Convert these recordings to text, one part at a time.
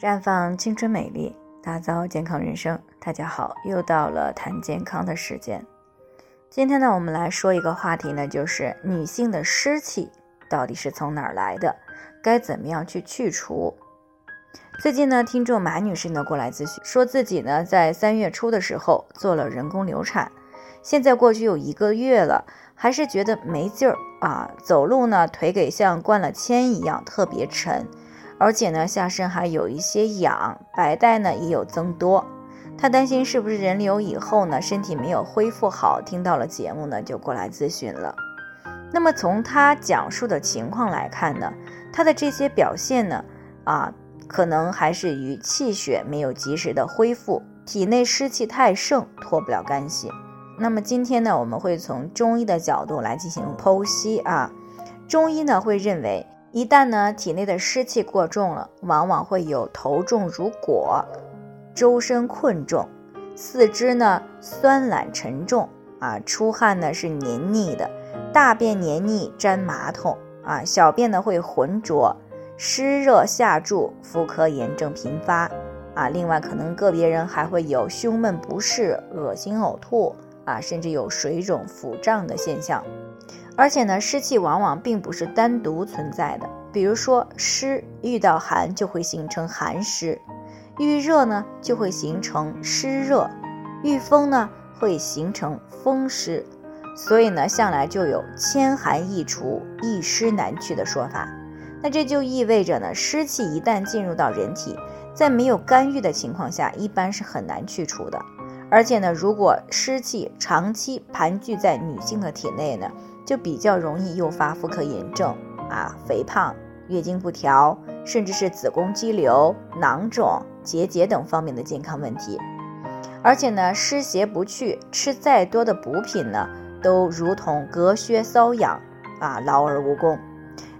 绽放青春美丽，打造健康人生。大家好，又到了谈健康的时间。今天呢，我们来说一个话题呢，就是女性的湿气到底是从哪儿来的，该怎么样去去除？最近呢，听众马女士呢过来咨询，说自己呢在三月初的时候做了人工流产，现在过去有一个月了，还是觉得没劲儿啊，走路呢腿给像灌了铅一样，特别沉。而且呢，下身还有一些痒，白带呢也有增多。他担心是不是人流以后呢，身体没有恢复好。听到了节目呢，就过来咨询了。那么从他讲述的情况来看呢，他的这些表现呢，啊，可能还是与气血没有及时的恢复，体内湿气太盛，脱不了干系。那么今天呢，我们会从中医的角度来进行剖析啊。中医呢会认为。一旦呢体内的湿气过重了，往往会有头重如裹、周身困重、四肢呢酸懒沉重啊，出汗呢是黏腻的，大便黏腻粘马桶啊，小便呢会浑浊、湿热下注、妇科炎症频发啊。另外，可能个别人还会有胸闷不适、恶心呕吐啊，甚至有水肿、腹胀的现象。而且呢，湿气往往并不是单独存在的。比如说，湿遇到寒就会形成寒湿，遇热呢就会形成湿热，遇风呢会形成风湿。所以呢，向来就有千寒易除，一湿难去的说法。那这就意味着呢，湿气一旦进入到人体，在没有干预的情况下，一般是很难去除的。而且呢，如果湿气长期盘踞在女性的体内呢，就比较容易诱发妇科炎症啊、肥胖、月经不调，甚至是子宫肌瘤、囊肿、结节等方面的健康问题。而且呢，湿邪不去，吃再多的补品呢，都如同隔靴搔痒啊，劳而无功。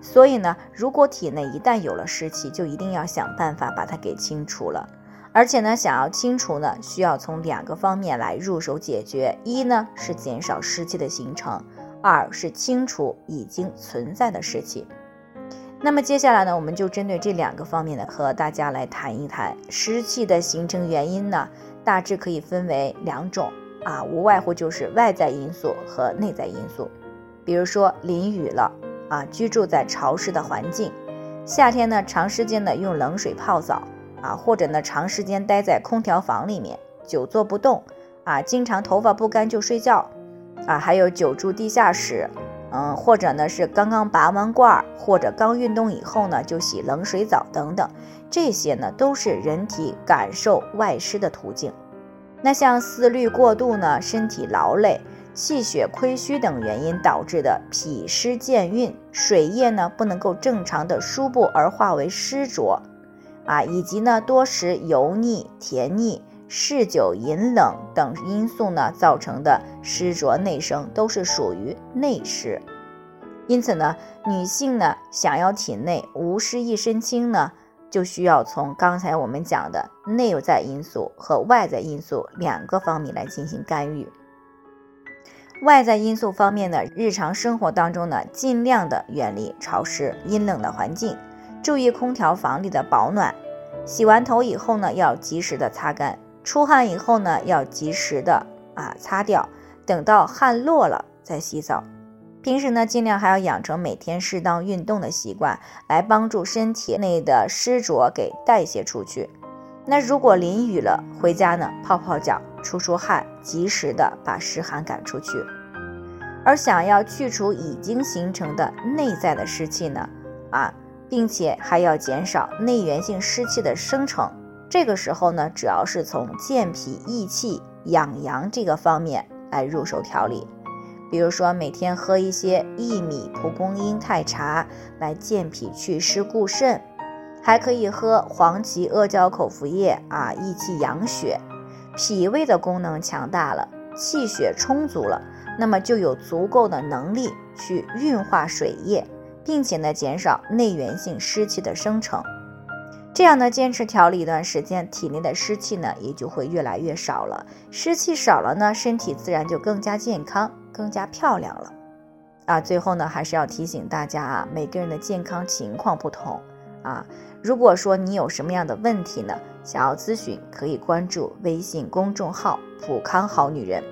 所以呢，如果体内一旦有了湿气，就一定要想办法把它给清除了。而且呢，想要清除呢，需要从两个方面来入手解决：一呢是减少湿气的形成。二是清除已经存在的湿气。那么接下来呢，我们就针对这两个方面呢，和大家来谈一谈湿气的形成原因呢，大致可以分为两种啊，无外乎就是外在因素和内在因素。比如说淋雨了啊，居住在潮湿的环境，夏天呢长时间的用冷水泡澡啊，或者呢长时间待在空调房里面，久坐不动啊，经常头发不干就睡觉。啊，还有久住地下室，嗯，或者呢是刚刚拔完罐，或者刚运动以后呢就洗冷水澡等等，这些呢都是人体感受外湿的途径。那像思虑过度呢，身体劳累、气血亏虚等原因导致的脾湿健运，水液呢不能够正常的输布而化为湿浊，啊，以及呢多食油腻、甜腻。嗜酒饮冷等因素呢造成的湿浊内生，都是属于内湿。因此呢，女性呢想要体内无湿一身轻呢，就需要从刚才我们讲的内在因素和外在因素两个方面来进行干预。外在因素方面呢，日常生活当中呢，尽量的远离潮湿阴冷的环境，注意空调房里的保暖。洗完头以后呢，要及时的擦干。出汗以后呢，要及时的啊擦掉，等到汗落了再洗澡。平时呢，尽量还要养成每天适当运动的习惯，来帮助身体内的湿浊给代谢出去。那如果淋雨了，回家呢泡泡脚，出出汗，及时的把湿寒赶出去。而想要去除已经形成的内在的湿气呢，啊，并且还要减少内源性湿气的生成。这个时候呢，主要是从健脾益气、养阳这个方面来入手调理，比如说每天喝一些薏米、蒲公英太茶来健脾祛湿固肾，还可以喝黄芪、阿胶口服液啊，益气养血。脾胃的功能强大了，气血充足了，那么就有足够的能力去运化水液，并且呢，减少内源性湿气的生成。这样呢，坚持调理一段时间，体内的湿气呢也就会越来越少了。湿气少了呢，身体自然就更加健康、更加漂亮了。啊，最后呢，还是要提醒大家啊，每个人的健康情况不同，啊。如果说你有什么样的问题呢，想要咨询，可以关注微信公众号“普康好女人”，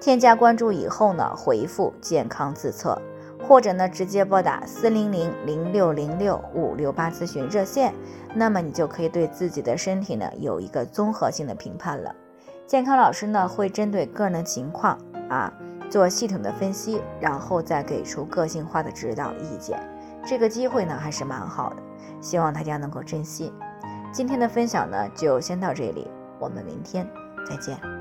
添加关注以后呢，回复“健康自测”，或者呢直接拨打四零零零六零六五六八咨询热线，那么你就可以对自己的身体呢有一个综合性的评判了。健康老师呢会针对个人的情况啊做系统的分析，然后再给出个性化的指导意见。这个机会呢还是蛮好的。希望大家能够珍惜。今天的分享呢，就先到这里，我们明天再见。